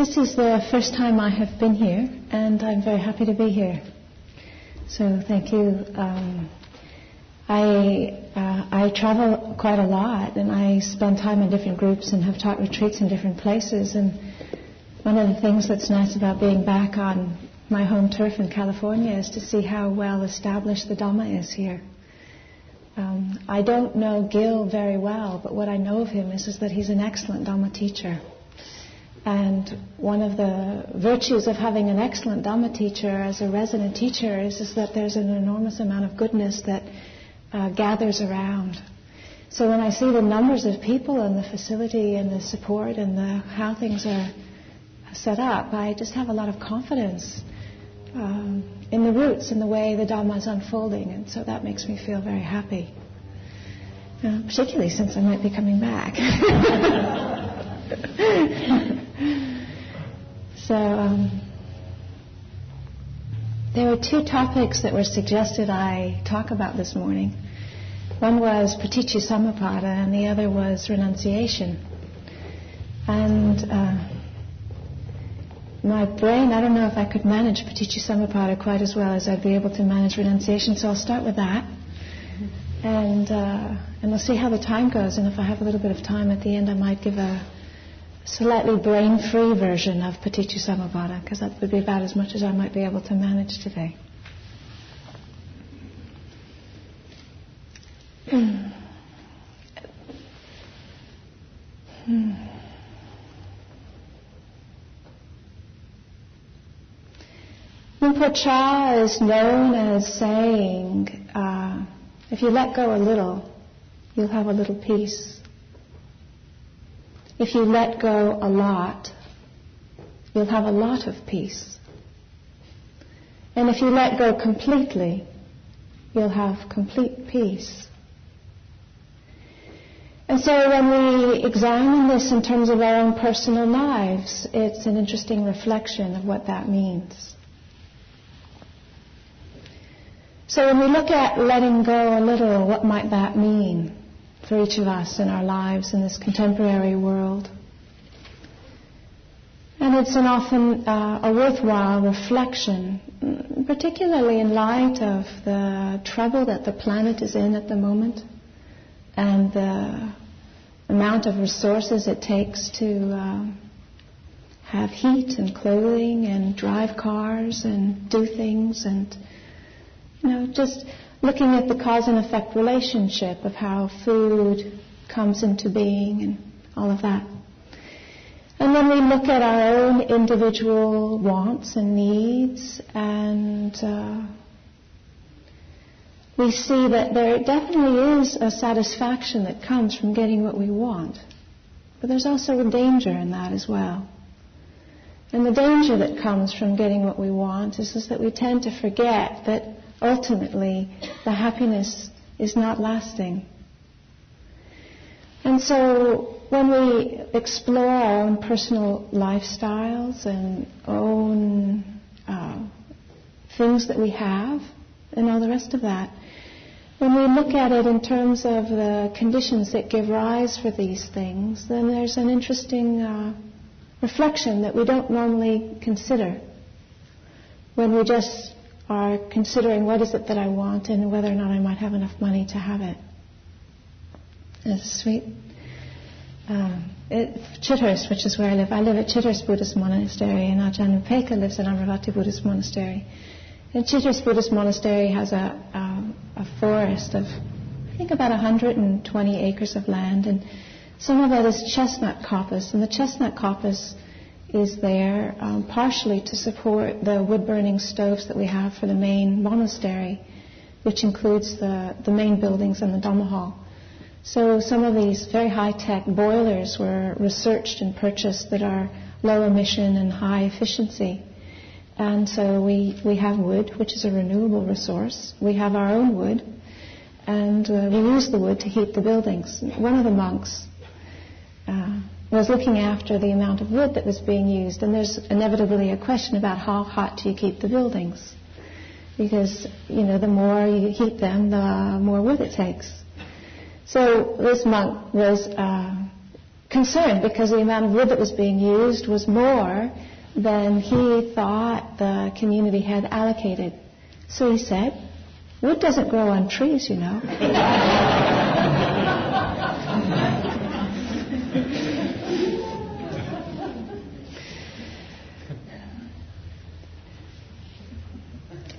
This is the first time I have been here, and I'm very happy to be here. So thank you. Um, I uh, I travel quite a lot, and I spend time in different groups and have taught retreats in different places. And one of the things that's nice about being back on my home turf in California is to see how well established the Dhamma is here. Um, I don't know Gil very well, but what I know of him is, is that he's an excellent Dhamma teacher. And one of the virtues of having an excellent Dhamma teacher as a resident teacher is, is that there's an enormous amount of goodness that uh, gathers around. So when I see the numbers of people and the facility and the support and the, how things are set up, I just have a lot of confidence um, in the roots and the way the Dhamma is unfolding, and so that makes me feel very happy. Uh, particularly since I might be coming back. so, um, there were two topics that were suggested I talk about this morning. One was Paticca Samuppada, and the other was renunciation. And uh, my brain, I don't know if I could manage Paticca Samuppada quite as well as I'd be able to manage renunciation, so I'll start with that. And, uh, and we'll see how the time goes, and if I have a little bit of time at the end, I might give a slightly brain-free version of Paticca because that would be about as much as I might be able to manage today. Hmm. Hmm. Luang Chah is known as saying, uh, if you let go a little, you'll have a little peace. If you let go a lot, you'll have a lot of peace. And if you let go completely, you'll have complete peace. And so when we examine this in terms of our own personal lives, it's an interesting reflection of what that means. So when we look at letting go a little, what might that mean for each of us in our lives in this contemporary world? And it's an often uh, a worthwhile reflection, particularly in light of the trouble that the planet is in at the moment and the amount of resources it takes to uh, have heat and clothing and drive cars and do things and you know, just looking at the cause and effect relationship of how food comes into being and all of that. And then we look at our own individual wants and needs, and uh, we see that there definitely is a satisfaction that comes from getting what we want. But there's also a danger in that as well. And the danger that comes from getting what we want is, is that we tend to forget that ultimately the happiness is not lasting. And so when we explore our own personal lifestyles and own uh, things that we have and all the rest of that, when we look at it in terms of the conditions that give rise for these things, then there's an interesting uh, reflection that we don't normally consider when we just are considering what is it that I want and whether or not I might have enough money to have it. It's sweet. Um, it, which is where I live, I live at Chithurst Buddhist Monastery, and Ajahn Upekkha lives at Amaravati Buddhist Monastery. And Chithurst Buddhist Monastery has a, a, a forest of, I think, about 120 acres of land, and some of it is chestnut coppice, and the chestnut coppice is there um, partially to support the wood burning stoves that we have for the main monastery, which includes the, the main buildings and the Dhamma hall. So some of these very high-tech boilers were researched and purchased that are low emission and high efficiency. And so we, we have wood, which is a renewable resource. We have our own wood, and uh, we use the wood to heat the buildings. One of the monks uh, was looking after the amount of wood that was being used, and there's inevitably a question about how hot do you keep the buildings, because you know the more you heat them, the more wood it takes. So this monk was uh, concerned because the amount of wood that was being used was more than he thought the community had allocated. So he said, wood doesn't grow on trees, you know.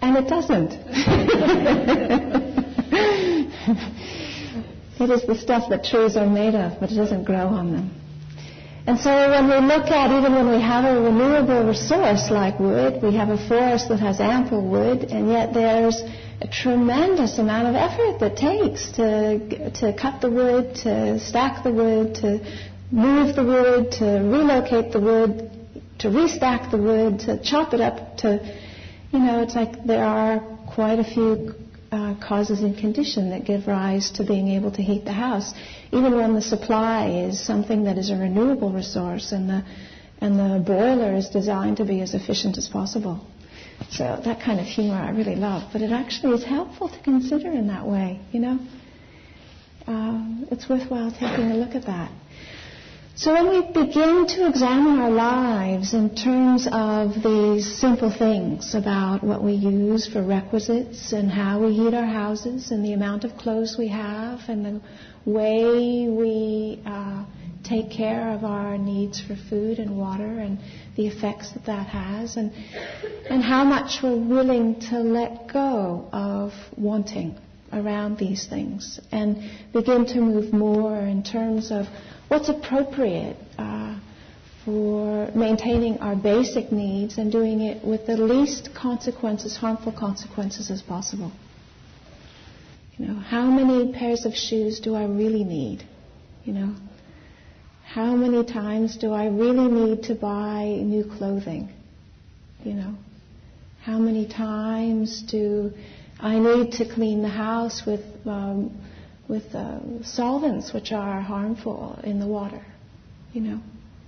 and it doesn't. it is the stuff that trees are made of, but it doesn't grow on them. And so when we look at, even when we have a renewable resource like wood, we have a forest that has ample wood, and yet there's a tremendous amount of effort that takes to, to cut the wood, to stack the wood, to move the wood, to relocate the wood, to restack the wood, to chop it up, to, you know, it's like there are quite a few uh, causes and condition that give rise to being able to heat the house even when the supply is something that is a renewable resource and the, and the boiler is designed to be as efficient as possible. So that kind of humor I really love, but it actually is helpful to consider in that way, you know? Uh, it's worthwhile taking a look at that. So when we begin to examine our lives in terms of these simple things about what we use for requisites and how we heat our houses and the amount of clothes we have and the way we uh, take care of our needs for food and water and the effects that that has and, and how much we're willing to let go of wanting around these things and begin to move more in terms of what's appropriate uh, for maintaining our basic needs and doing it with the least consequences, harmful consequences as possible. You know, how many pairs of shoes do I really need? You know, how many times do I really need to buy new clothing? You know, how many times do I need to clean the house with um, with uh, solvents which are harmful in the water? You know,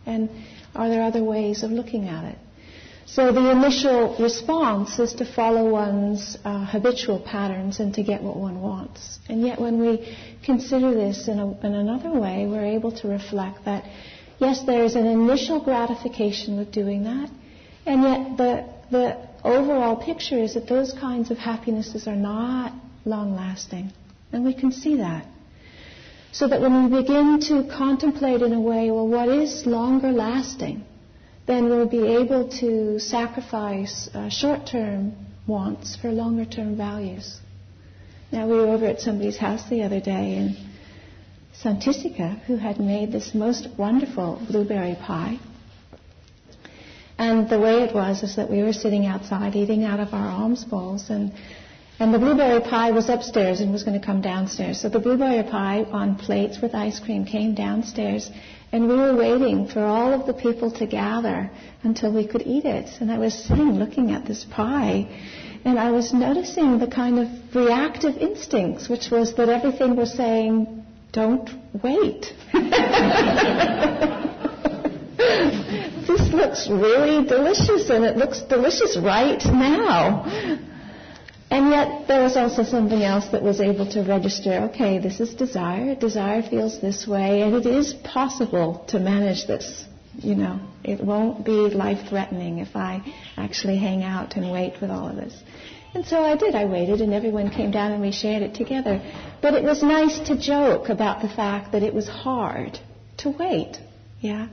and are there other ways of looking at it? So the initial response is to follow one's uh, habitual patterns and to get what one wants. And yet when we consider this in, a, in another way, we're able to reflect that, yes, there's an initial gratification with doing that, and yet the, the overall picture is that those kinds of happinesses are not long lasting. And we can see that. So that when we begin to contemplate in a way, well, what is longer lasting? then we'll be able to sacrifice uh, short term wants for longer term values. Now, we were over at somebody's house the other day, and Santacitta, who had made this most wonderful blueberry pie, and the way it was is that we were sitting outside eating out of our alms bowls, and and the blueberry pie was upstairs and was going to come downstairs. So the blueberry pie on plates with ice cream came downstairs, and we were waiting for all of the people to gather until we could eat it. And I was sitting looking at this pie, and I was noticing the kind of reactive instincts, which was that everything was saying, don't wait. this looks really delicious, and it looks delicious right now. And yet there was also something else that was able to register, okay, this is desire. Desire feels this way, and it is possible to manage this. You know, it won't be life threatening if I actually hang out and wait with all of this. And so I did. I waited, and everyone came down and we shared it together. But it was nice to joke about the fact that it was hard to wait. Yeah?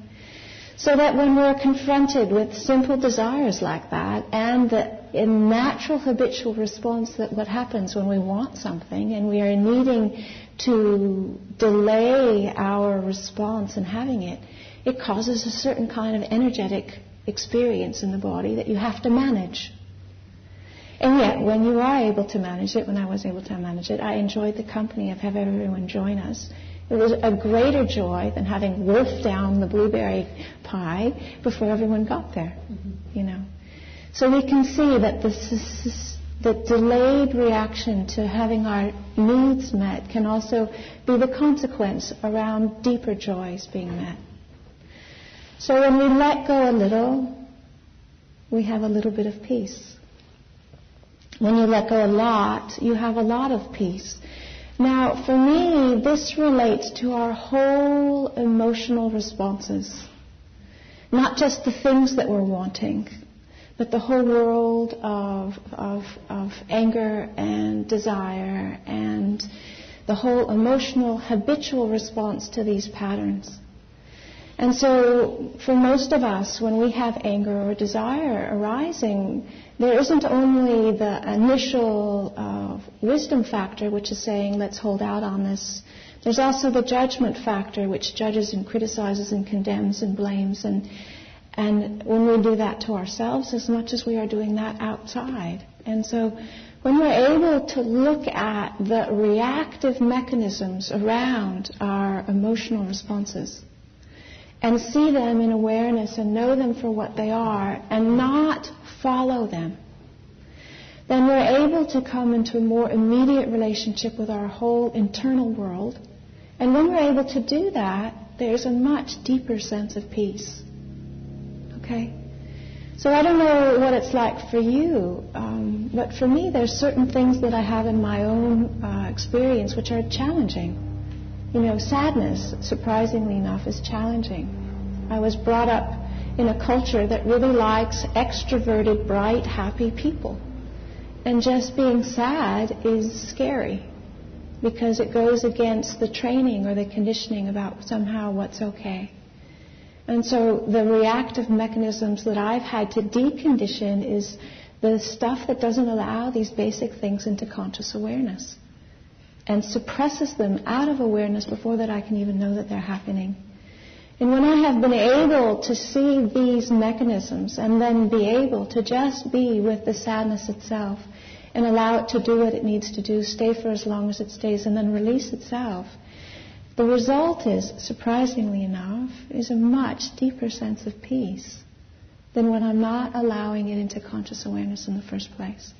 So that when we're confronted with simple desires like that and the natural habitual response that what happens when we want something and we are needing to delay our response and having it, it causes a certain kind of energetic experience in the body that you have to manage. And yet, when you are able to manage it, when I was able to manage it, I enjoyed the company of having everyone join us. It was a greater joy than having wolfed down the blueberry pie before everyone got there, mm-hmm. you know. So we can see that this is, the delayed reaction to having our needs met can also be the consequence around deeper joys being met. So when we let go a little, we have a little bit of peace. When you let go a lot, you have a lot of peace. Now, for me, this relates to our whole emotional responses. Not just the things that we're wanting, but the whole world of, of, of anger and desire and the whole emotional habitual response to these patterns. And so, for most of us, when we have anger or desire arising, there isn't only the initial uh, wisdom factor, which is saying, let's hold out on this. There's also the judgment factor, which judges and criticizes and condemns and blames. And, and when we do that to ourselves as much as we are doing that outside. And so, when we're able to look at the reactive mechanisms around our emotional responses, and see them in awareness and know them for what they are and not follow them, then we're able to come into a more immediate relationship with our whole internal world. And when we're able to do that, there's a much deeper sense of peace. Okay? So I don't know what it's like for you, um, but for me, there's certain things that I have in my own uh, experience which are challenging. You know, sadness, surprisingly enough, is challenging. I was brought up in a culture that really likes extroverted, bright, happy people. And just being sad is scary because it goes against the training or the conditioning about somehow what's okay. And so the reactive mechanisms that I've had to decondition is the stuff that doesn't allow these basic things into conscious awareness and suppresses them out of awareness before that I can even know that they're happening. And when I have been able to see these mechanisms and then be able to just be with the sadness itself and allow it to do what it needs to do, stay for as long as it stays, and then release itself, the result is, surprisingly enough, is a much deeper sense of peace than when I'm not allowing it into conscious awareness in the first place.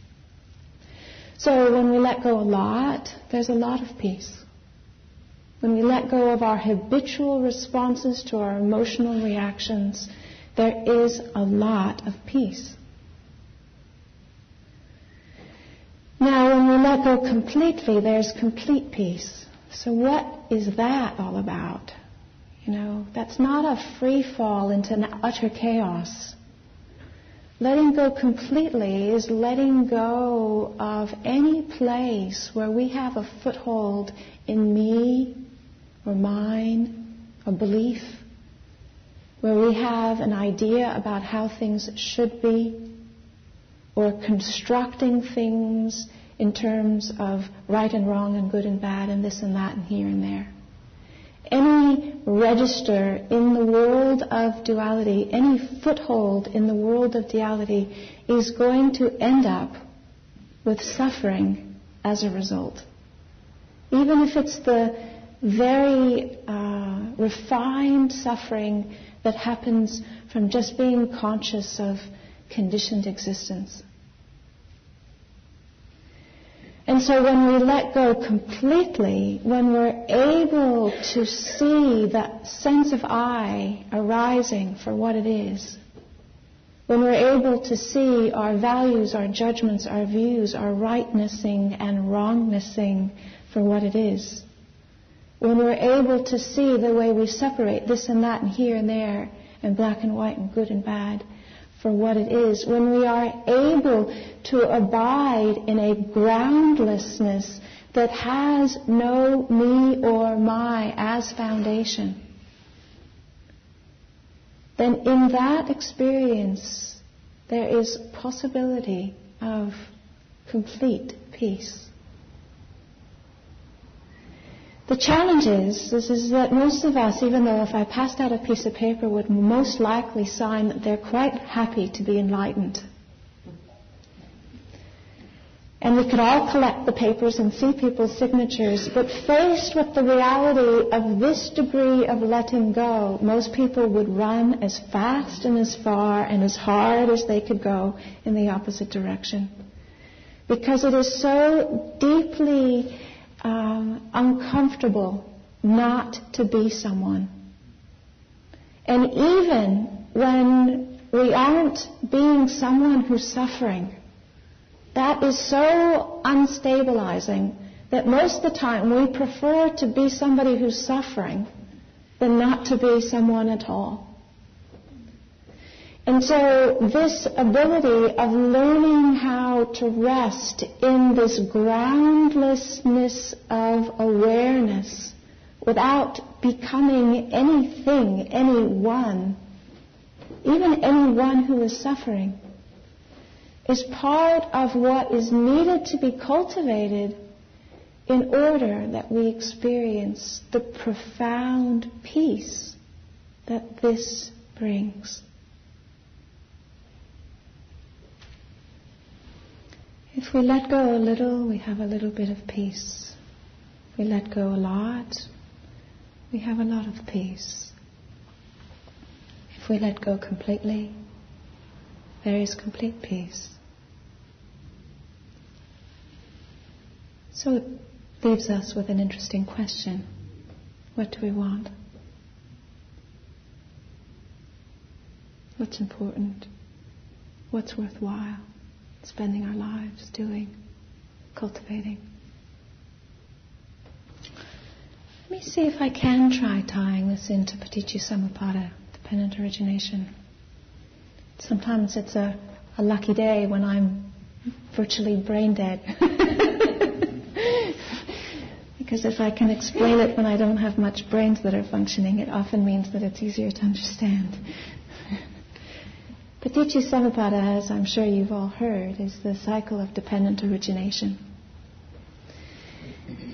So when we let go a lot, there's a lot of peace. When we let go of our habitual responses to our emotional reactions, there is a lot of peace. Now, when we let go completely, there's complete peace. So, what is that all about? You know, that's not a free fall into an utter chaos. Letting go completely is letting go of any place where we have a foothold in me or mine, a belief, where we have an idea about how things should be, or constructing things in terms of right and wrong and good and bad and this and that and here and there any register in the world of duality, any foothold in the world of duality is going to end up with suffering as a result. Even if it's the very uh, refined suffering that happens from just being conscious of conditioned existence. And so when we let go completely, when we're able to see that sense of I arising for what it is, when we're able to see our values, our judgments, our views, our rightnessing and wrongnessing for what it is, when we're able to see the way we separate this and that and here and there and black and white and good and bad, for what it is, when we are able to abide in a groundlessness that has no me or my as foundation, then in that experience there is possibility of complete peace. The challenge is, is, is, that most of us, even though if I passed out a piece of paper, would most likely sign that they're quite happy to be enlightened. And we could all collect the papers and see people's signatures, but faced with the reality of this degree of letting go, most people would run as fast and as far and as hard as they could go in the opposite direction. Because it is so deeply um, uncomfortable not to be someone. And even when we aren't being someone who's suffering, that is so unstabilizing that most of the time we prefer to be somebody who's suffering than not to be someone at all. And so this ability of learning how to rest in this groundlessness of awareness without becoming anything, anyone, even anyone who is suffering, is part of what is needed to be cultivated in order that we experience the profound peace that this brings. If we let go a little, we have a little bit of peace. If we let go a lot, we have a lot of peace. If we let go completely, there is complete peace. So it leaves us with an interesting question. What do we want? What's important? What's worthwhile? Spending our lives doing, cultivating. Let me see if I can try tying this into Paticca dependent origination. Sometimes it's a, a lucky day when I'm virtually brain dead. because if I can explain it when I don't have much brains that are functioning, it often means that it's easier to understand. Paticca as I'm sure you've all heard, is the cycle of dependent origination.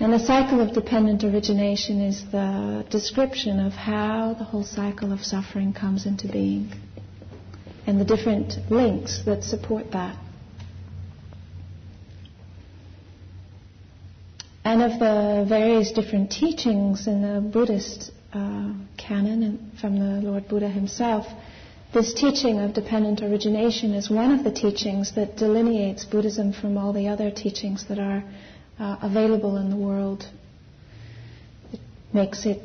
And the cycle of dependent origination is the description of how the whole cycle of suffering comes into being and the different links that support that. And of the various different teachings in the Buddhist uh, canon and from the Lord Buddha himself, this teaching of dependent origination is one of the teachings that delineates Buddhism from all the other teachings that are uh, available in the world. It makes it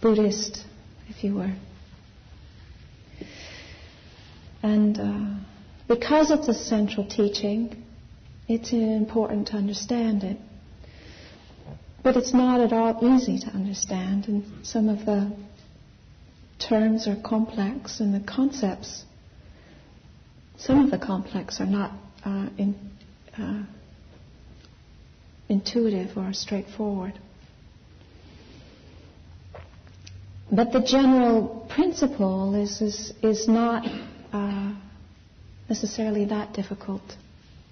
Buddhist, if you were. And uh, because it's a central teaching, it's important to understand it. But it's not at all easy to understand, and some of the terms are complex and the concepts, some of the complex are not uh, in, uh, intuitive or straightforward. But the general principle is, is, is not uh, necessarily that difficult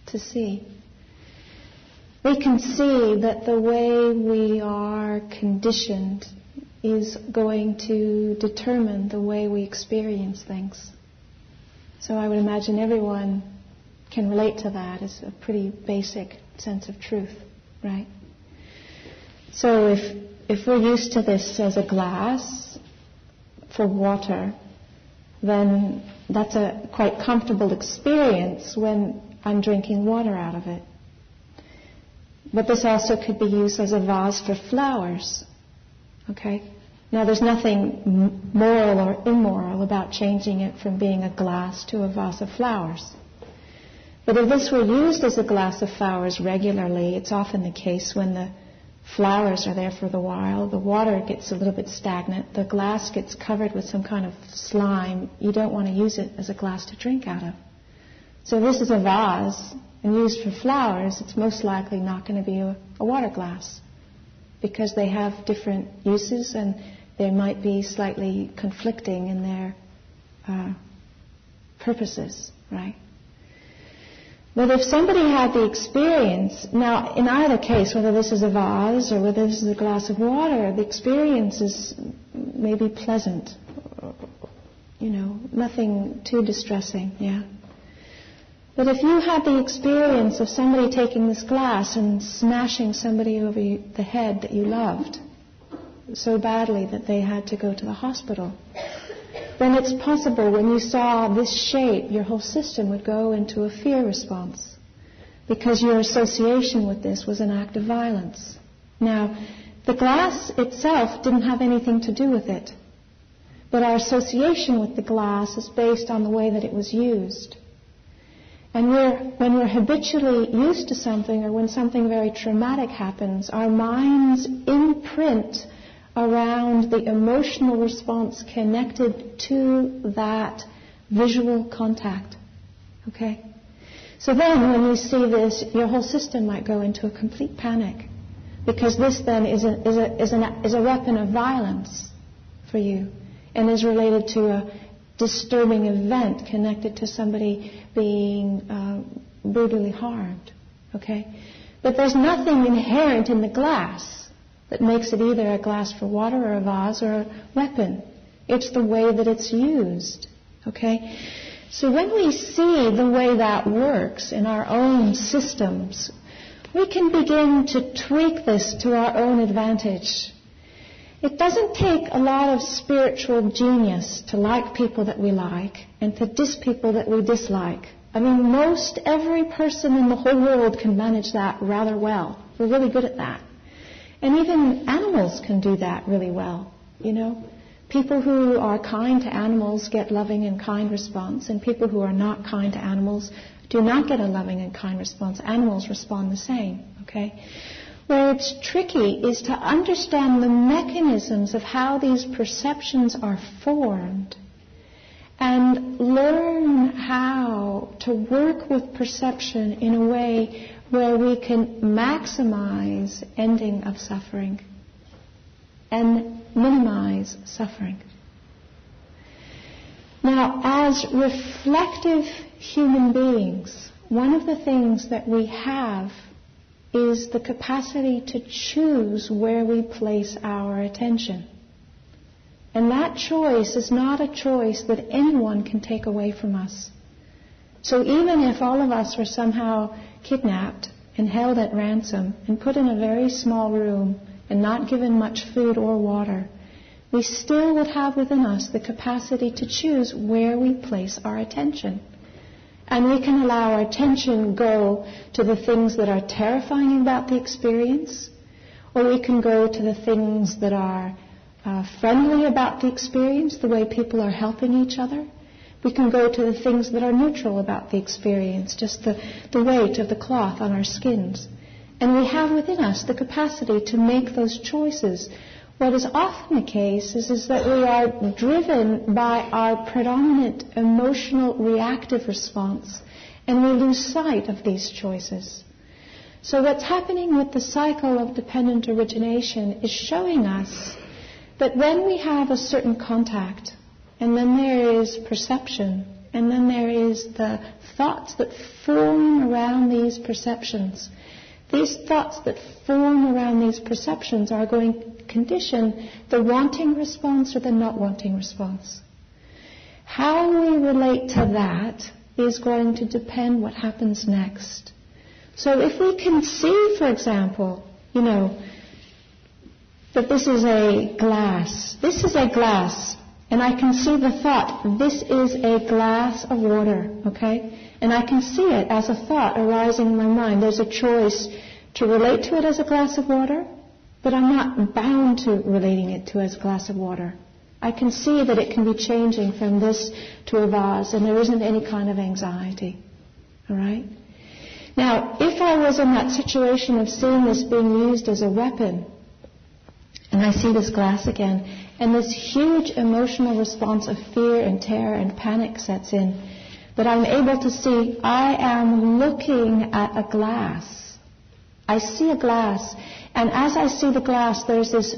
to see. We can see that the way we are conditioned is going to determine the way we experience things. So I would imagine everyone can relate to that as a pretty basic sense of truth, right? So if if we're used to this as a glass for water, then that's a quite comfortable experience when I'm drinking water out of it. But this also could be used as a vase for flowers. Okay? Now, there's nothing moral or immoral about changing it from being a glass to a vase of flowers. But if this were used as a glass of flowers regularly, it's often the case when the flowers are there for the while, the water gets a little bit stagnant, the glass gets covered with some kind of slime, you don't want to use it as a glass to drink out of. So this is a vase and used for flowers, it's most likely not going to be a, a water glass because they have different uses and they might be slightly conflicting in their uh, purposes, right? But if somebody had the experience, now in either case, whether this is a vase or whether this is a glass of water, the experience is maybe pleasant, you know, nothing too distressing, yeah. But if you had the experience of somebody taking this glass and smashing somebody over the head that you loved so badly that they had to go to the hospital, then it's possible when you saw this shape, your whole system would go into a fear response because your association with this was an act of violence. Now, the glass itself didn't have anything to do with it, but our association with the glass is based on the way that it was used. And we're, when we're habitually used to something or when something very traumatic happens, our minds imprint around the emotional response connected to that visual contact. Okay? So then when you see this, your whole system might go into a complete panic. Because this then is a, is a, is, an, is a weapon of violence for you and is related to a disturbing event connected to somebody being uh, brutally harmed. Okay? But there's nothing inherent in the glass that makes it either a glass for water or a vase or a weapon. It's the way that it's used. Okay? So when we see the way that works in our own systems, we can begin to tweak this to our own advantage. It doesn't take a lot of spiritual genius to like people that we like and to dis people that we dislike. I mean, most every person in the whole world can manage that rather well. We're really good at that. And even animals can do that really well, you know. People who are kind to animals get loving and kind response, and people who are not kind to animals do not get a loving and kind response. Animals respond the same, okay? Where it's tricky is to understand the mechanisms of how these perceptions are formed and learn how to work with perception in a way where we can maximize ending of suffering and minimize suffering. Now, as reflective human beings, one of the things that we have is the capacity to choose where we place our attention. And that choice is not a choice that anyone can take away from us. So even if all of us were somehow kidnapped and held at ransom and put in a very small room and not given much food or water, we still would have within us the capacity to choose where we place our attention. And we can allow our attention go to the things that are terrifying about the experience, or we can go to the things that are uh, friendly about the experience, the way people are helping each other. We can go to the things that are neutral about the experience, just the, the weight of the cloth on our skins. And we have within us the capacity to make those choices. What is often the case is, is that we are driven by our predominant emotional reactive response and we lose sight of these choices. So what's happening with the cycle of dependent origination is showing us that when we have a certain contact and then there is perception and then there is the thoughts that form around these perceptions, these thoughts that form around these perceptions are going condition the wanting response or the not wanting response. How we relate to that is going to depend what happens next. So if we can see, for example, you know, that this is a glass, this is a glass, and I can see the thought, this is a glass of water, okay? And I can see it as a thought arising in my mind. There's a choice to relate to it as a glass of water, but I'm not bound to relating it to as a glass of water. I can see that it can be changing from this to a vase, and there isn't any kind of anxiety. All right? Now, if I was in that situation of seeing this being used as a weapon, and I see this glass again, and this huge emotional response of fear and terror and panic sets in, but I'm able to see I am looking at a glass. I see a glass, and as I see the glass, there's this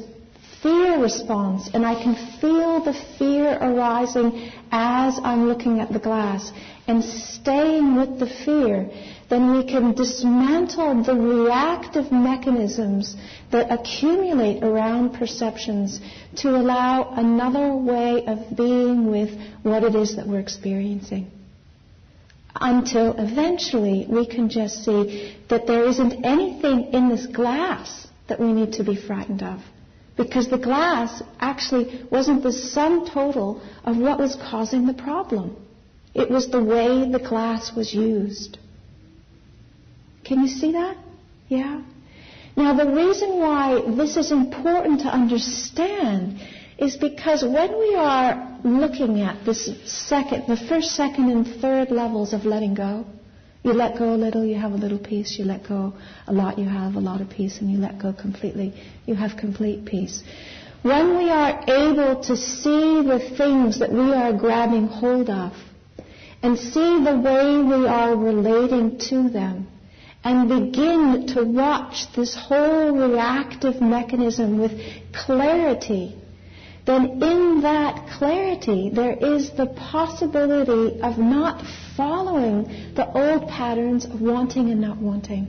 fear response, and I can feel the fear arising as I'm looking at the glass and staying with the fear then we can dismantle the reactive mechanisms that accumulate around perceptions to allow another way of being with what it is that we're experiencing. Until eventually we can just see that there isn't anything in this glass that we need to be frightened of. Because the glass actually wasn't the sum total of what was causing the problem. It was the way the glass was used. Can you see that? Yeah? Now, the reason why this is important to understand is because when we are looking at this second, the first, second, and third levels of letting go, You let go a little, you have a little peace. You let go a lot, you have a lot of peace. And you let go completely, you have complete peace. When we are able to see the things that we are grabbing hold of and see the way we are relating to them and begin to watch this whole reactive mechanism with clarity, then in that clarity there is the possibility of not following the old patterns of wanting and not wanting.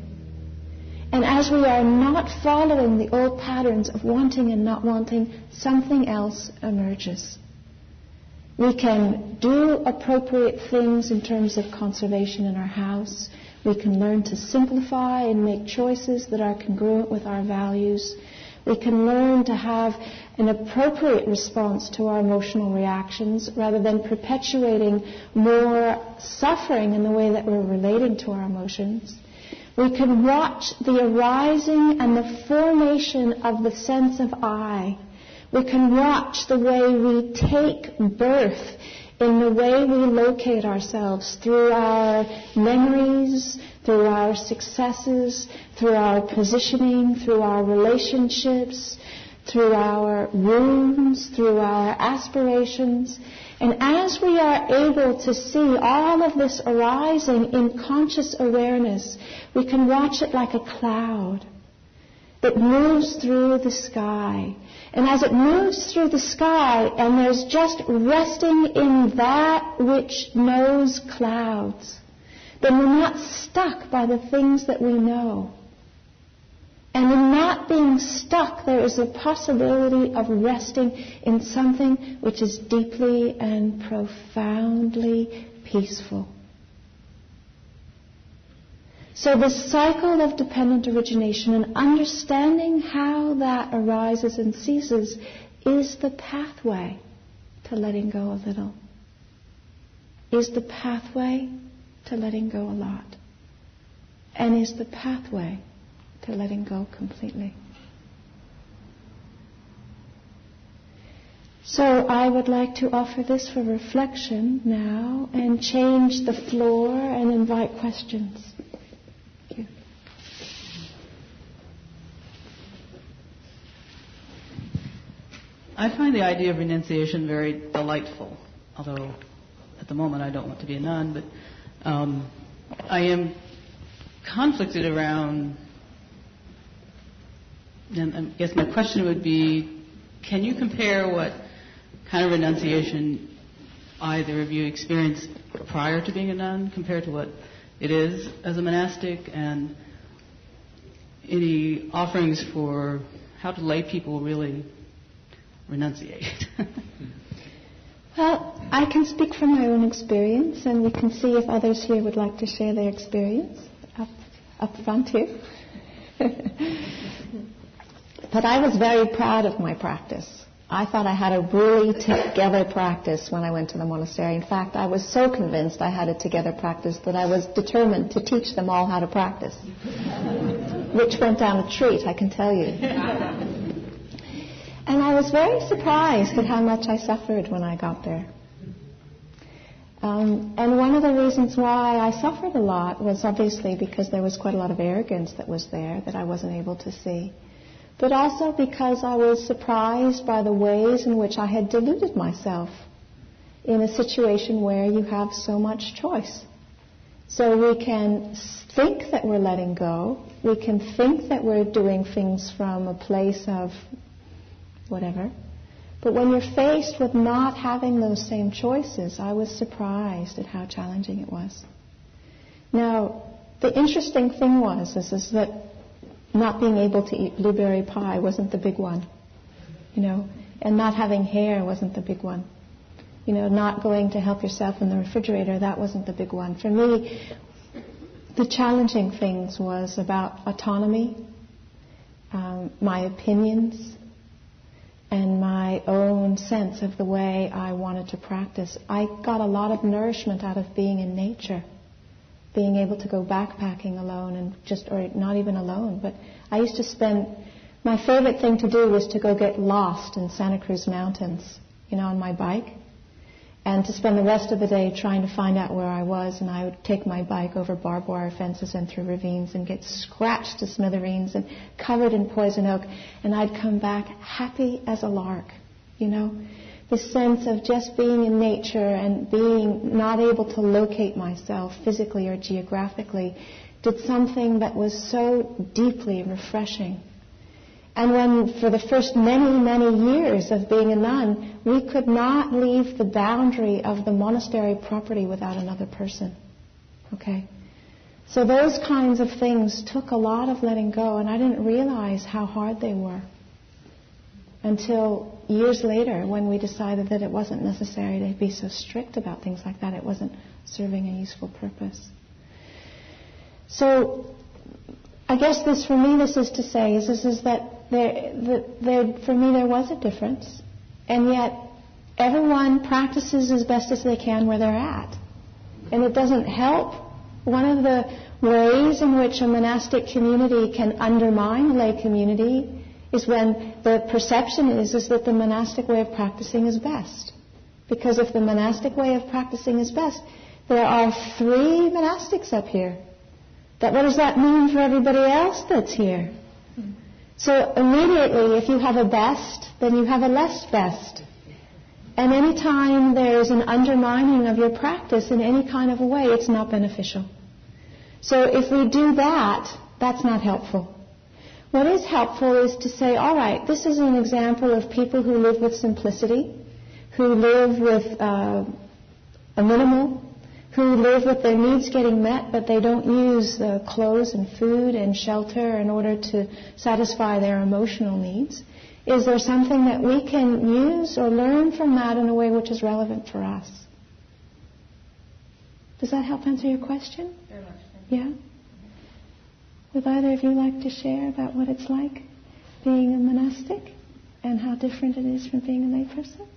And as we are not following the old patterns of wanting and not wanting, something else emerges. We can do appropriate things in terms of conservation in our house. We can learn to simplify and make choices that are congruent with our values. We can learn to have an appropriate response to our emotional reactions rather than perpetuating more suffering in the way that we're relating to our emotions. We can watch the arising and the formation of the sense of I. We can watch the way we take birth in the way we locate ourselves through our memories, through our successes, through our positioning, through our relationships, through our wounds, through our aspirations. And as we are able to see all of this arising in conscious awareness, we can watch it like a cloud that moves through the sky. And as it moves through the sky and there's just resting in that which knows clouds, then we're not stuck by the things that we know. And in not being stuck, there is a possibility of resting in something which is deeply and profoundly peaceful. So the cycle of dependent origination and understanding how that arises and ceases is the pathway to letting go a little. Is the pathway to letting go a lot. And is the pathway to letting go completely. So I would like to offer this for reflection now and change the floor and invite questions. I find the idea of renunciation very delightful, although at the moment I don't want to be a nun, but um, I am conflicted around and I guess my question would be, can you compare what kind of renunciation either of you experienced prior to being a nun compared to what it is as a monastic and any offerings for how do lay people really renunciate? well, I can speak from my own experience and we can see if others here would like to share their experience up, up front here. But I was very proud of my practice. I thought I had a really together practice when I went to the monastery. In fact, I was so convinced I had a together practice that I was determined to teach them all how to practice. Which went down a treat, I can tell you. And I was very surprised at how much I suffered when I got there. Um, and one of the reasons why I suffered a lot was obviously because there was quite a lot of arrogance that was there that I wasn't able to see but also because I was surprised by the ways in which I had deluded myself in a situation where you have so much choice. So we can think that we're letting go. We can think that we're doing things from a place of whatever. But when you're faced with not having those same choices, I was surprised at how challenging it was. Now, the interesting thing was is, is that not being able to eat blueberry pie wasn't the big one, you know, and not having hair wasn't the big one. You know, not going to help yourself in the refrigerator, that wasn't the big one. For me, the challenging things was about autonomy, um, my opinions, and my own sense of the way I wanted to practice. I got a lot of nourishment out of being in nature being able to go backpacking alone and just, or not even alone, but I used to spend, my favorite thing to do was to go get lost in Santa Cruz Mountains, you know, on my bike. And to spend the rest of the day trying to find out where I was. And I would take my bike over barbed wire fences and through ravines and get scratched to smithereens and covered in poison oak. And I'd come back happy as a lark, you know? The sense of just being in nature and being not able to locate myself physically or geographically did something that was so deeply refreshing. And when, for the first many, many years of being a nun, we could not leave the boundary of the monastery property without another person. Okay? So those kinds of things took a lot of letting go, and I didn't realize how hard they were until years later when we decided that it wasn't necessary to be so strict about things like that. It wasn't serving a useful purpose. So I guess this, for me, this is to say is, is, is that there, there, for me, there was a difference, and yet everyone practices as best as they can where they're at, and it doesn't help. One of the ways in which a monastic community can undermine a lay community is when the perception is is that the monastic way of practicing is best. Because if the monastic way of practicing is best, there are three monastics up here. That what does that mean for everybody else that's here? So immediately, if you have a best, then you have a less best. And any time there's an undermining of your practice in any kind of a way, it's not beneficial. So if we do that, that's not helpful. What is helpful is to say, all right, this is an example of people who live with simplicity, who live with uh, a minimal who live with their needs getting met, but they don't use the clothes and food and shelter in order to satisfy their emotional needs. Is there something that we can use or learn from that in a way which is relevant for us? Does that help answer your question? Very much. Yeah? Would either of you like to share about what it's like being a monastic and how different it is from being a layperson?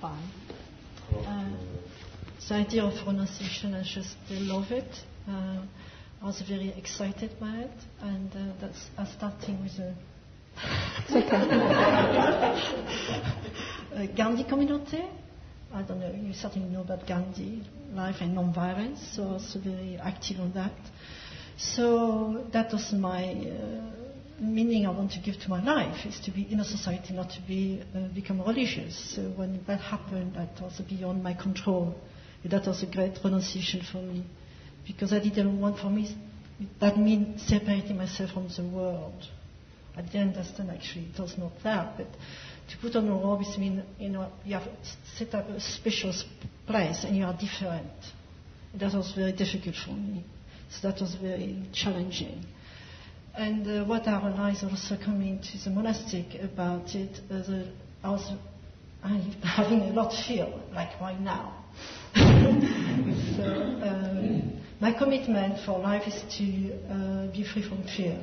Fine. Uh, the idea of renunciation, I just love it. Uh, I was very excited by it, and uh, that's uh, starting with a Gandhi community. I don't know, you certainly know about Gandhi, life and non-violence, so I was very active on that. So that was my uh, meaning I want to give to my life is to be in a society, not to be uh, become religious. So when that happened, that was beyond my control. That was a great renunciation for me, because I didn't want for me that means separating myself from the world. I didn't understand actually it was not that, but to put on a robe is mean you know you have set up a special place and you are different. That was very difficult for me. So that was very challenging. And uh, what I realized also coming to the monastic about it, uh, the, I was having a lot of fear, like right now. so, um, my commitment for life is to uh, be free from fear.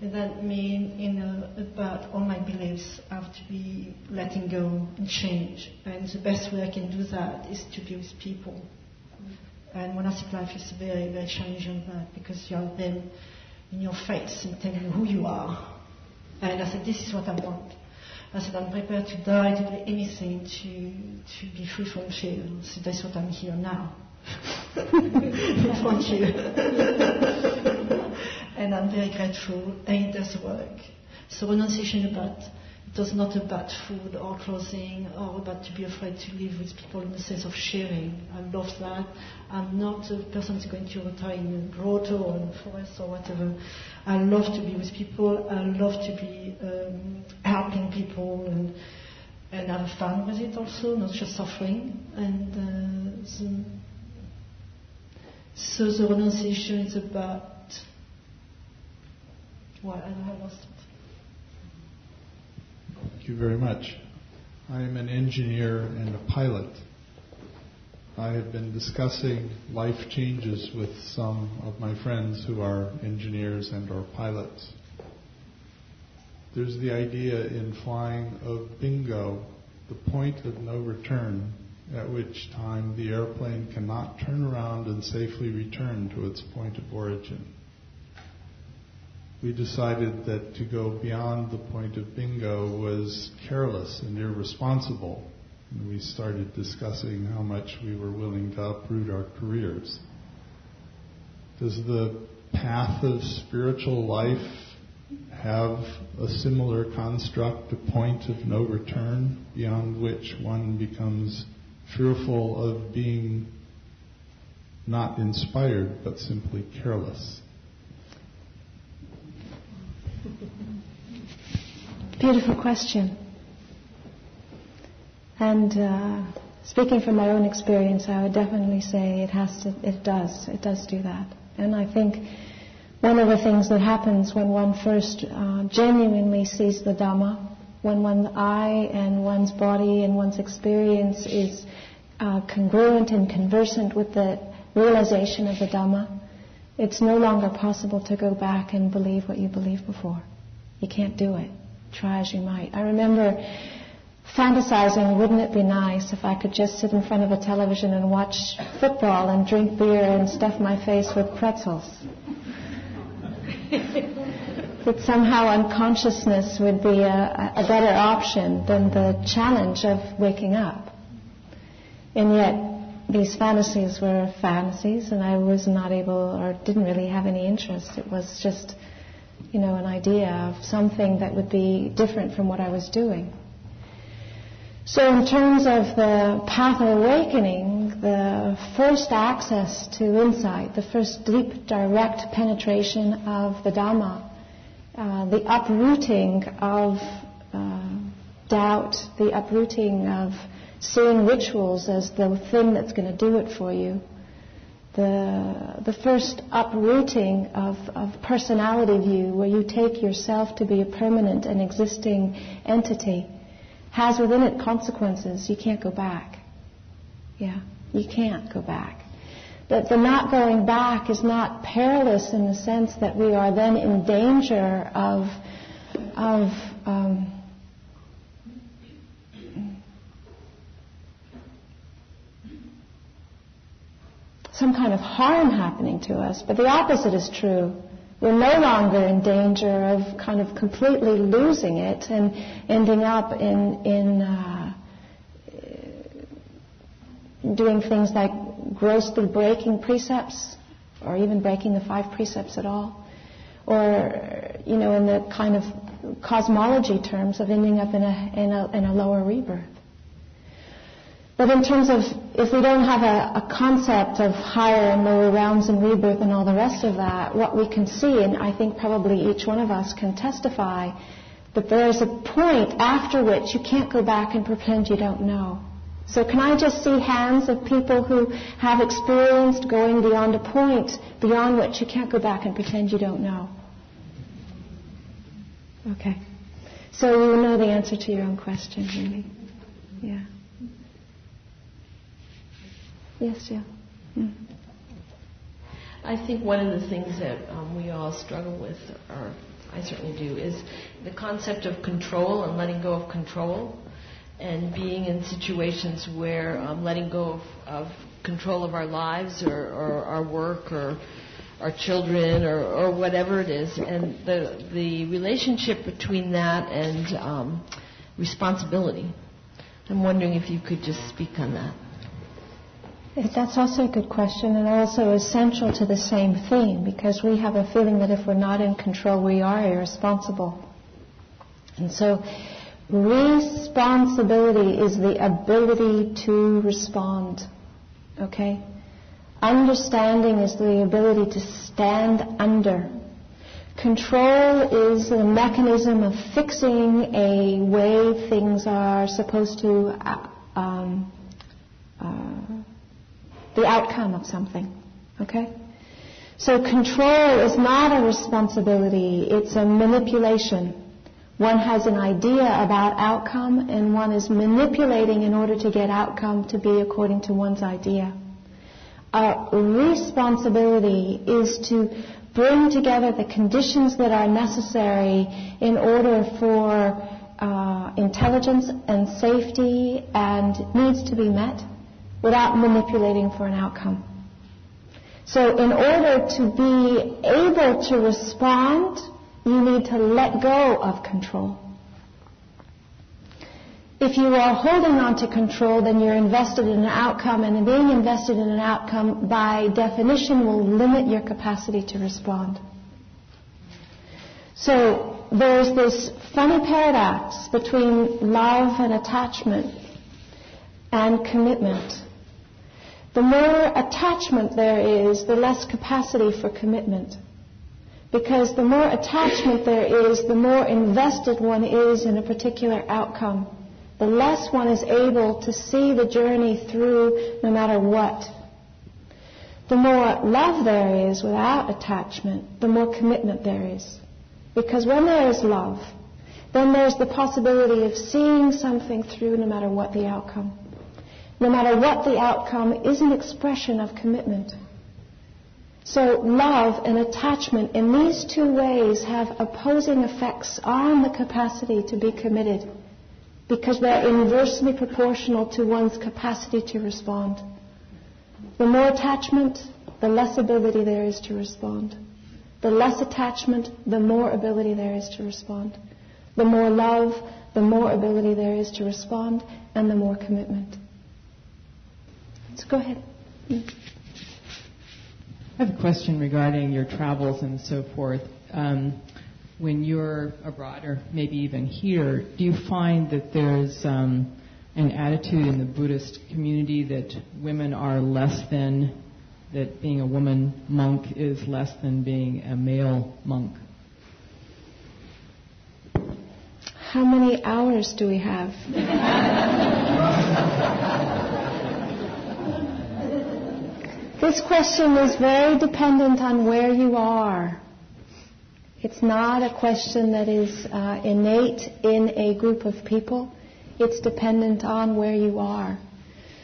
And that means, in about all my beliefs have to be letting go and change. And the best way I can do that is to be with people. And monastic life is very, very challenging that because you are then in your face and tell you who you are. And I said, this is what I want. I said, I'm prepared to die, to do anything to, to be free from fear. So that's what I'm here now. Thank you. and I'm very grateful, and it does work. So renunciation about was not about food or clothing or about to be afraid to live with people in the sense of sharing. I love that. I'm not a person who's going to retire in a grotto or in a forest or whatever. I love to be with people. I love to be um, helping people and and have fun with it also, not just suffering. And uh, the, so the renunciation is about. Well, I lost. Thank you very much. I am an engineer and a pilot. I have been discussing life changes with some of my friends who are engineers and or pilots. There's the idea in flying of bingo, the point of no return, at which time the airplane cannot turn around and safely return to its point of origin. We decided that to go beyond the point of bingo was careless and irresponsible. And we started discussing how much we were willing to uproot our careers. Does the path of spiritual life have a similar construct, a point of no return beyond which one becomes fearful of being not inspired but simply careless? Beautiful question. And uh, speaking from my own experience, I would definitely say it has to, it does, it does do that. And I think one of the things that happens when one first uh, genuinely sees the Dhamma, when one's eye and one's body and one's experience is uh, congruent and conversant with the realization of the Dhamma, it's no longer possible to go back and believe what you believed before. You can't do it. Try as you might. I remember fantasizing, wouldn't it be nice if I could just sit in front of a television and watch football and drink beer and stuff my face with pretzels? that somehow unconsciousness would be a, a better option than the challenge of waking up. And yet, these fantasies were fantasies, and I was not able or didn't really have any interest. It was just, you know, an idea of something that would be different from what I was doing. So, in terms of the path of awakening, the first access to insight, the first deep, direct penetration of the Dhamma, uh, the uprooting of uh, doubt, the uprooting of seeing rituals as the thing that's going to do it for you. The, the first uprooting of, of personality view, where you take yourself to be a permanent and existing entity, has within it consequences. You can't go back. Yeah, you can't go back. But the not going back is not perilous in the sense that we are then in danger of, of um, some kind of harm happening to us. But the opposite is true. We're no longer in danger of kind of completely losing it and ending up in, in uh, doing things like grossly breaking precepts or even breaking the five precepts at all. Or, you know, in the kind of cosmology terms of ending up in a, in a, in a lower rebirth. But in terms of if we don't have a, a, concept of higher and lower realms and rebirth and all the rest of that, what we can see, and I think probably each one of us can testify, that there is a point after which you can't go back and pretend you don't know. So can I just see hands of people who have experienced going beyond a point beyond which you can't go back and pretend you don't know? Okay. So you know the answer to your own question, really. Yeah. Yes, Jill. Mm. I think one of the things that um, we all struggle with, or I certainly do, is the concept of control and letting go of control, and being in situations where um, letting go of, of, control of our lives or, or, our work or our children or, or, whatever it is, and the the relationship between that and um, responsibility. I'm wondering if you could just speak on that. That's also a good question and also essential to the same theme because we have a feeling that if we're not in control, we are irresponsible. And so, responsibility is the ability to respond. Okay? Understanding is the ability to stand under. Control is the mechanism of fixing a way things are supposed to uh, um, uh, the outcome of something. Okay? So control is not a responsibility, it's a manipulation. One has an idea about outcome and one is manipulating in order to get outcome to be according to one's idea. A responsibility is to bring together the conditions that are necessary in order for uh, intelligence and safety and needs to be met without manipulating for an outcome. So in order to be able to respond you need to let go of control. If you are holding on to control, then you're invested in an outcome, and being invested in an outcome, by definition, will limit your capacity to respond. So there's this funny paradox between love and attachment and commitment. The more attachment there is, the less capacity for commitment. Because the more attachment there is, the more invested one is in a particular outcome. The less one is able to see the journey through no matter what. The more love there is without attachment, the more commitment there is. Because when there is love, then there's the possibility of seeing something through no matter what the outcome. No matter what the outcome is an expression of commitment. So love and attachment in these two ways have opposing effects on the capacity to be committed because they're inversely proportional to one's capacity to respond. The more attachment, the less ability there is to respond. The less attachment, the more ability there is to respond. The more love, the more ability there is to respond, and the more commitment. So go ahead. I have a question regarding your travels and so forth. Um, when you're abroad, or maybe even here, do you find that there's um, an attitude in the Buddhist community that women are less than, that being a woman monk is less than being a male monk? How many hours do we have? this question is very dependent on where you are. It's not a question that is uh, innate in a group of people. It's dependent on where you are.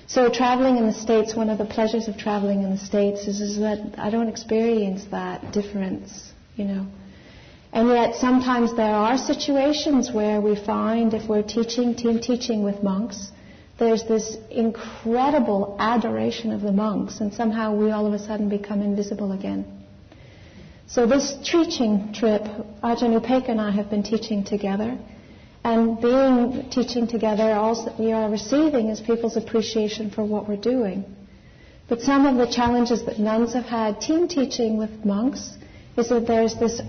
So traveling in the States, one of the pleasures of traveling in the States is, is that I don't experience that difference, you know. And yet sometimes there are situations where we find if we're teaching, team teaching with monks, there's this incredible adoration of the monks and somehow we all of a sudden become invisible again. So this teaching trip, Ajahn Upekkha and I have been teaching together. And being teaching together, all that we are receiving is people's appreciation for what we're doing. But some of the challenges that nuns have had team teaching with monks is that there's this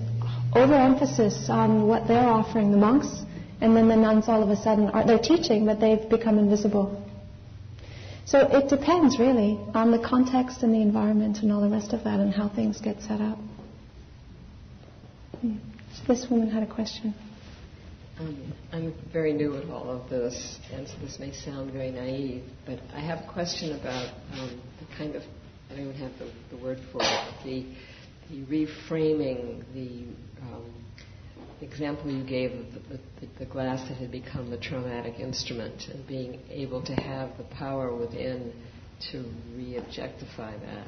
overemphasis on what they're offering the monks, and then the nuns all of a sudden are they're teaching, but they've become invisible. So it depends really on the context and the environment and all the rest of that and how things get set up. This woman had a question. Um, I'm very new at all of this, and so this may sound very naive, but I have a question about um, the kind of, I don't even have the, the word for it, the, the reframing, the um, example you gave of the, the, the, glass that had become the traumatic instrument and being able to have the power within to re objectify that.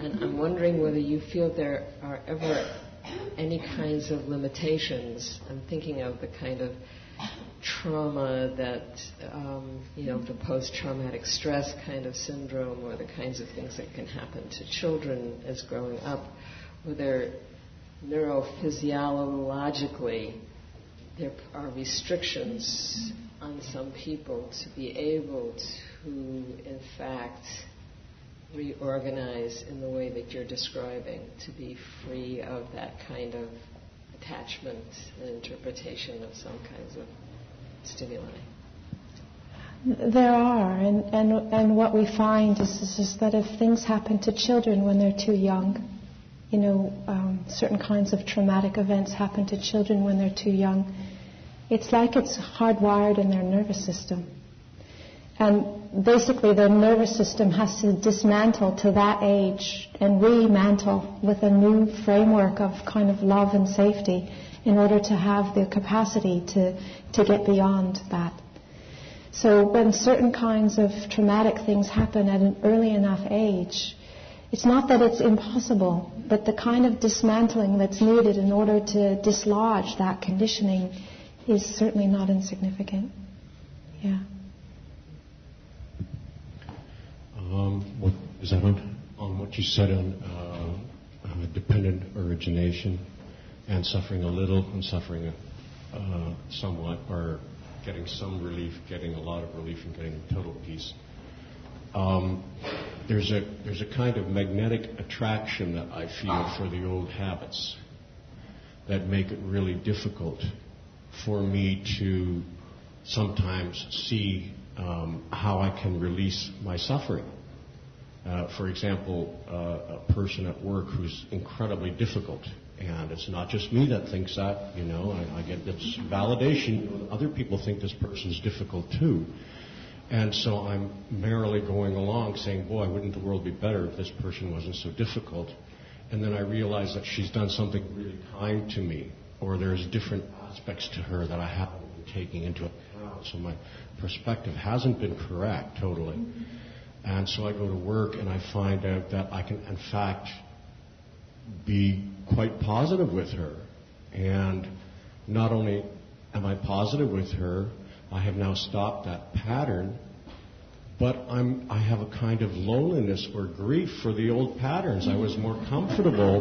And I'm wondering whether you feel there are ever any kinds of limitations. I'm thinking of the kind of trauma that, um, you know, the post traumatic stress kind of syndrome or the kinds of things that can happen to children as growing up, where neurophysiologically there are restrictions on some people to be able to, in fact, reorganize in the way that you're describing, to be free of that kind of attachment and interpretation of some kinds of stimuli? There are, and, and, and what we find is, is, is that if things happen to children when they're too young, you know, um, certain kinds of traumatic events happen to children when they're too young, it's like it's hardwired in their nervous system. And basically, the nervous system has to dismantle to that age and remantle with a new framework of kind of love and safety in order to have the capacity to, to get beyond that. So when certain kinds of traumatic things happen at an early enough age, it's not that it's impossible, but the kind of dismantling that's needed in order to dislodge that conditioning is certainly not insignificant. Yeah. Um, what, is that on, on what you said on uh, uh, dependent origination? and suffering a little and suffering uh, somewhat, or getting some relief, getting a lot of relief, and getting total peace. Um, there's a there's a kind of magnetic attraction that I feel for the old habits that make it really difficult for me to sometimes see um, how I can release my suffering. Uh, for example, uh, a person at work who's incredibly difficult, and it's not just me that thinks that. You know, I, I get this validation. Other people think this person's difficult too. And so I'm merrily going along saying, boy, wouldn't the world be better if this person wasn't so difficult? And then I realize that she's done something really kind to me, or there's different aspects to her that I haven't been taking into account. So my perspective hasn't been correct totally. And so I go to work and I find out that I can, in fact, be quite positive with her. And not only am I positive with her, I have now stopped that pattern, but I'm, I have a kind of loneliness or grief for the old patterns. I was more comfortable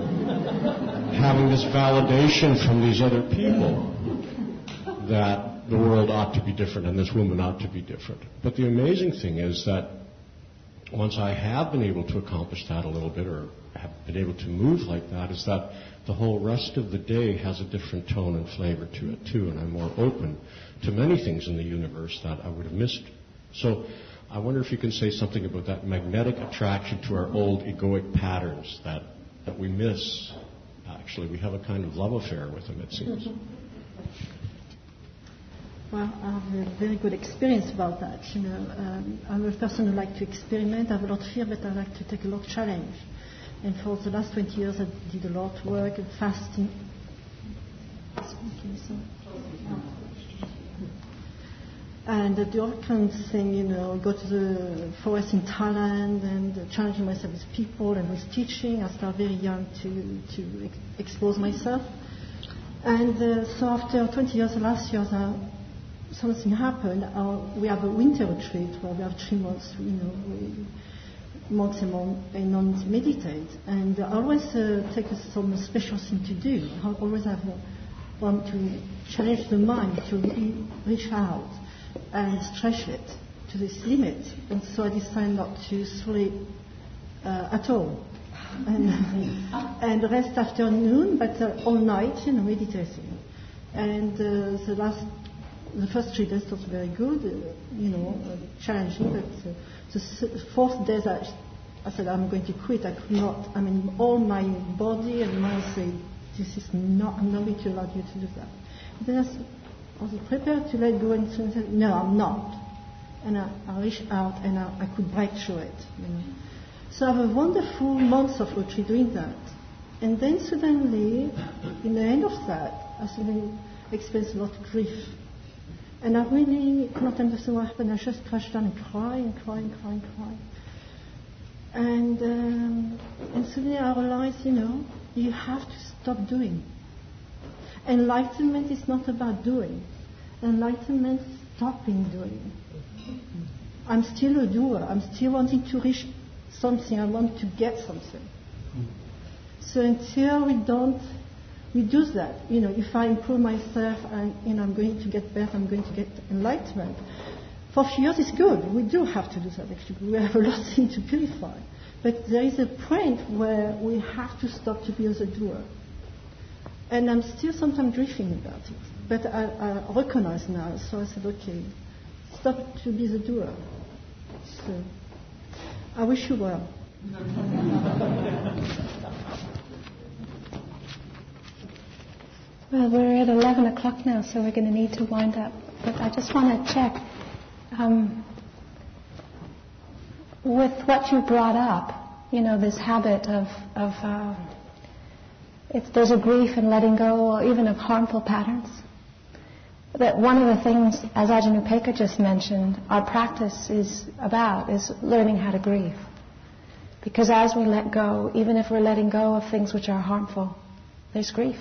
having this validation from these other people that the world ought to be different and this woman ought to be different. But the amazing thing is that once I have been able to accomplish that a little bit or have been able to move like that, is that the whole rest of the day has a different tone and flavor to it too, and I'm more open to many things in the universe that I would have missed. So I wonder if you can say something about that magnetic attraction to our old egoic patterns that, that we miss. Actually, we have a kind of love affair with them, it seems. Well, I have a very good experience about that. You know, um, I'm a person who likes to experiment. I have a lot of fear, but I like to take a lot of challenge. And for the last 20 years, I did a lot of work and fasting. And the Durkheim thing, you know, go to the forest in Thailand and challenging myself with people and with teaching. I started very young to, to ex- expose myself. And uh, so after 20 years, the last year, uh, something happened. Uh, we have a winter retreat where we have three months, you know, we, and, mon- meditate. And I always uh, take some special thing to do. I always have uh, want to challenge the mind to re- reach out and stretch it to this limit. And so I decided not to sleep uh, at all. And, and rest afternoon, but uh, all night, you know, meditating. And uh, the last, the first three days was very good, uh, you know, uh, challenging. But uh, the fourth day, I, I said I'm going to quit. I could not. I mean, all my body and mind said, "This is not. I'm not going to allow you to do that." Then I said, I was prepared to let go and say, no, I'm not. And I, I reached out and I, I could break through it. You know. So I have a wonderful month of retreat doing that. And then suddenly, in the end of that, I suddenly experienced a lot of grief. And I really could not understand what happened. I just crashed down and cried and cried. And, um, and suddenly I realized, you know, you have to stop doing. Enlightenment is not about doing. Enlightenment is stopping doing. I'm still a doer. I'm still wanting to reach something. I want to get something. So until we don't, we do that. You know, if I improve myself and you know I'm going to get better, I'm going to get enlightenment. For a few years, it's good. We do have to do that. Actually, we have a lot of things to purify. But there is a point where we have to stop to be as a doer. And I'm still sometimes drifting about it. But I, I recognize now, so I said, okay, stop to be the doer. So I wish you well. Well, we're at 11 o'clock now, so we're going to need to wind up. But I just want to check um, with what you brought up, you know, this habit of, of uh, if there's a grief and letting go, or even of harmful patterns. That one of the things, as Ajahn Upekkha just mentioned, our practice is about is learning how to grieve. Because as we let go, even if we're letting go of things which are harmful, there's grief.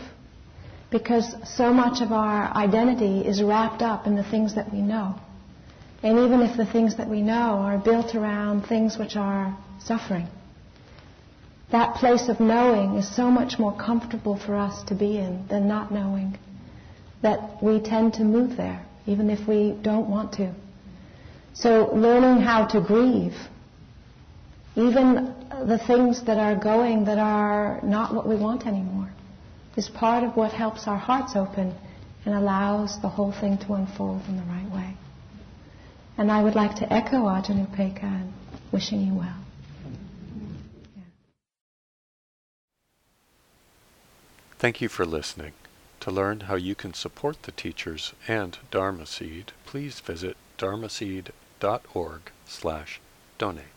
Because so much of our identity is wrapped up in the things that we know. And even if the things that we know are built around things which are suffering, that place of knowing is so much more comfortable for us to be in than not knowing. That we tend to move there, even if we don't want to. So learning how to grieve, even the things that are going that are not what we want anymore, is part of what helps our hearts open and allows the whole thing to unfold in the right way. And I would like to echo Ajahn Upekkha and wishing you well. Thank you for listening. To learn how you can support the teachers and Dharma Seed, please visit dharmaseed.org slash donate.